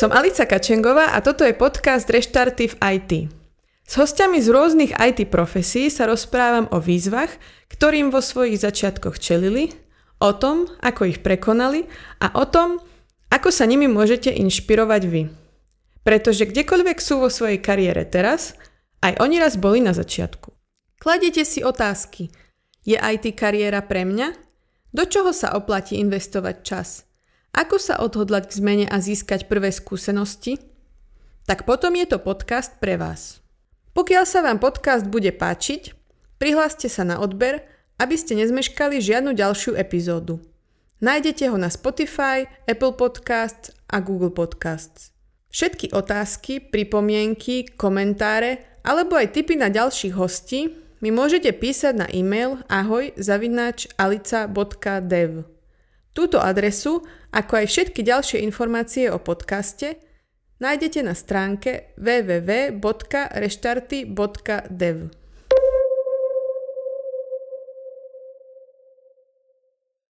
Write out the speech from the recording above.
Som Alica Kačengová a toto je podcast Reštarty IT. S hostiami z rôznych IT profesí sa rozprávam o výzvach, ktorým vo svojich začiatkoch čelili, o tom, ako ich prekonali a o tom, ako sa nimi môžete inšpirovať vy. Pretože kdekoľvek sú vo svojej kariére teraz, aj oni raz boli na začiatku. Kladete si otázky. Je IT kariéra pre mňa? Do čoho sa oplatí investovať čas? Ako sa odhodlať k zmene a získať prvé skúsenosti? Tak potom je to podcast pre vás. Pokiaľ sa vám podcast bude páčiť, prihláste sa na odber, aby ste nezmeškali žiadnu ďalšiu epizódu. Nájdete ho na Spotify, Apple Podcasts a Google Podcasts. Všetky otázky, pripomienky, komentáre alebo aj tipy na ďalších hostí mi môžete písať na e-mail ahoj alica.dev. Túto adresu, ako aj všetky ďalšie informácie o podcaste, nájdete na stránke www.reštarty.dev.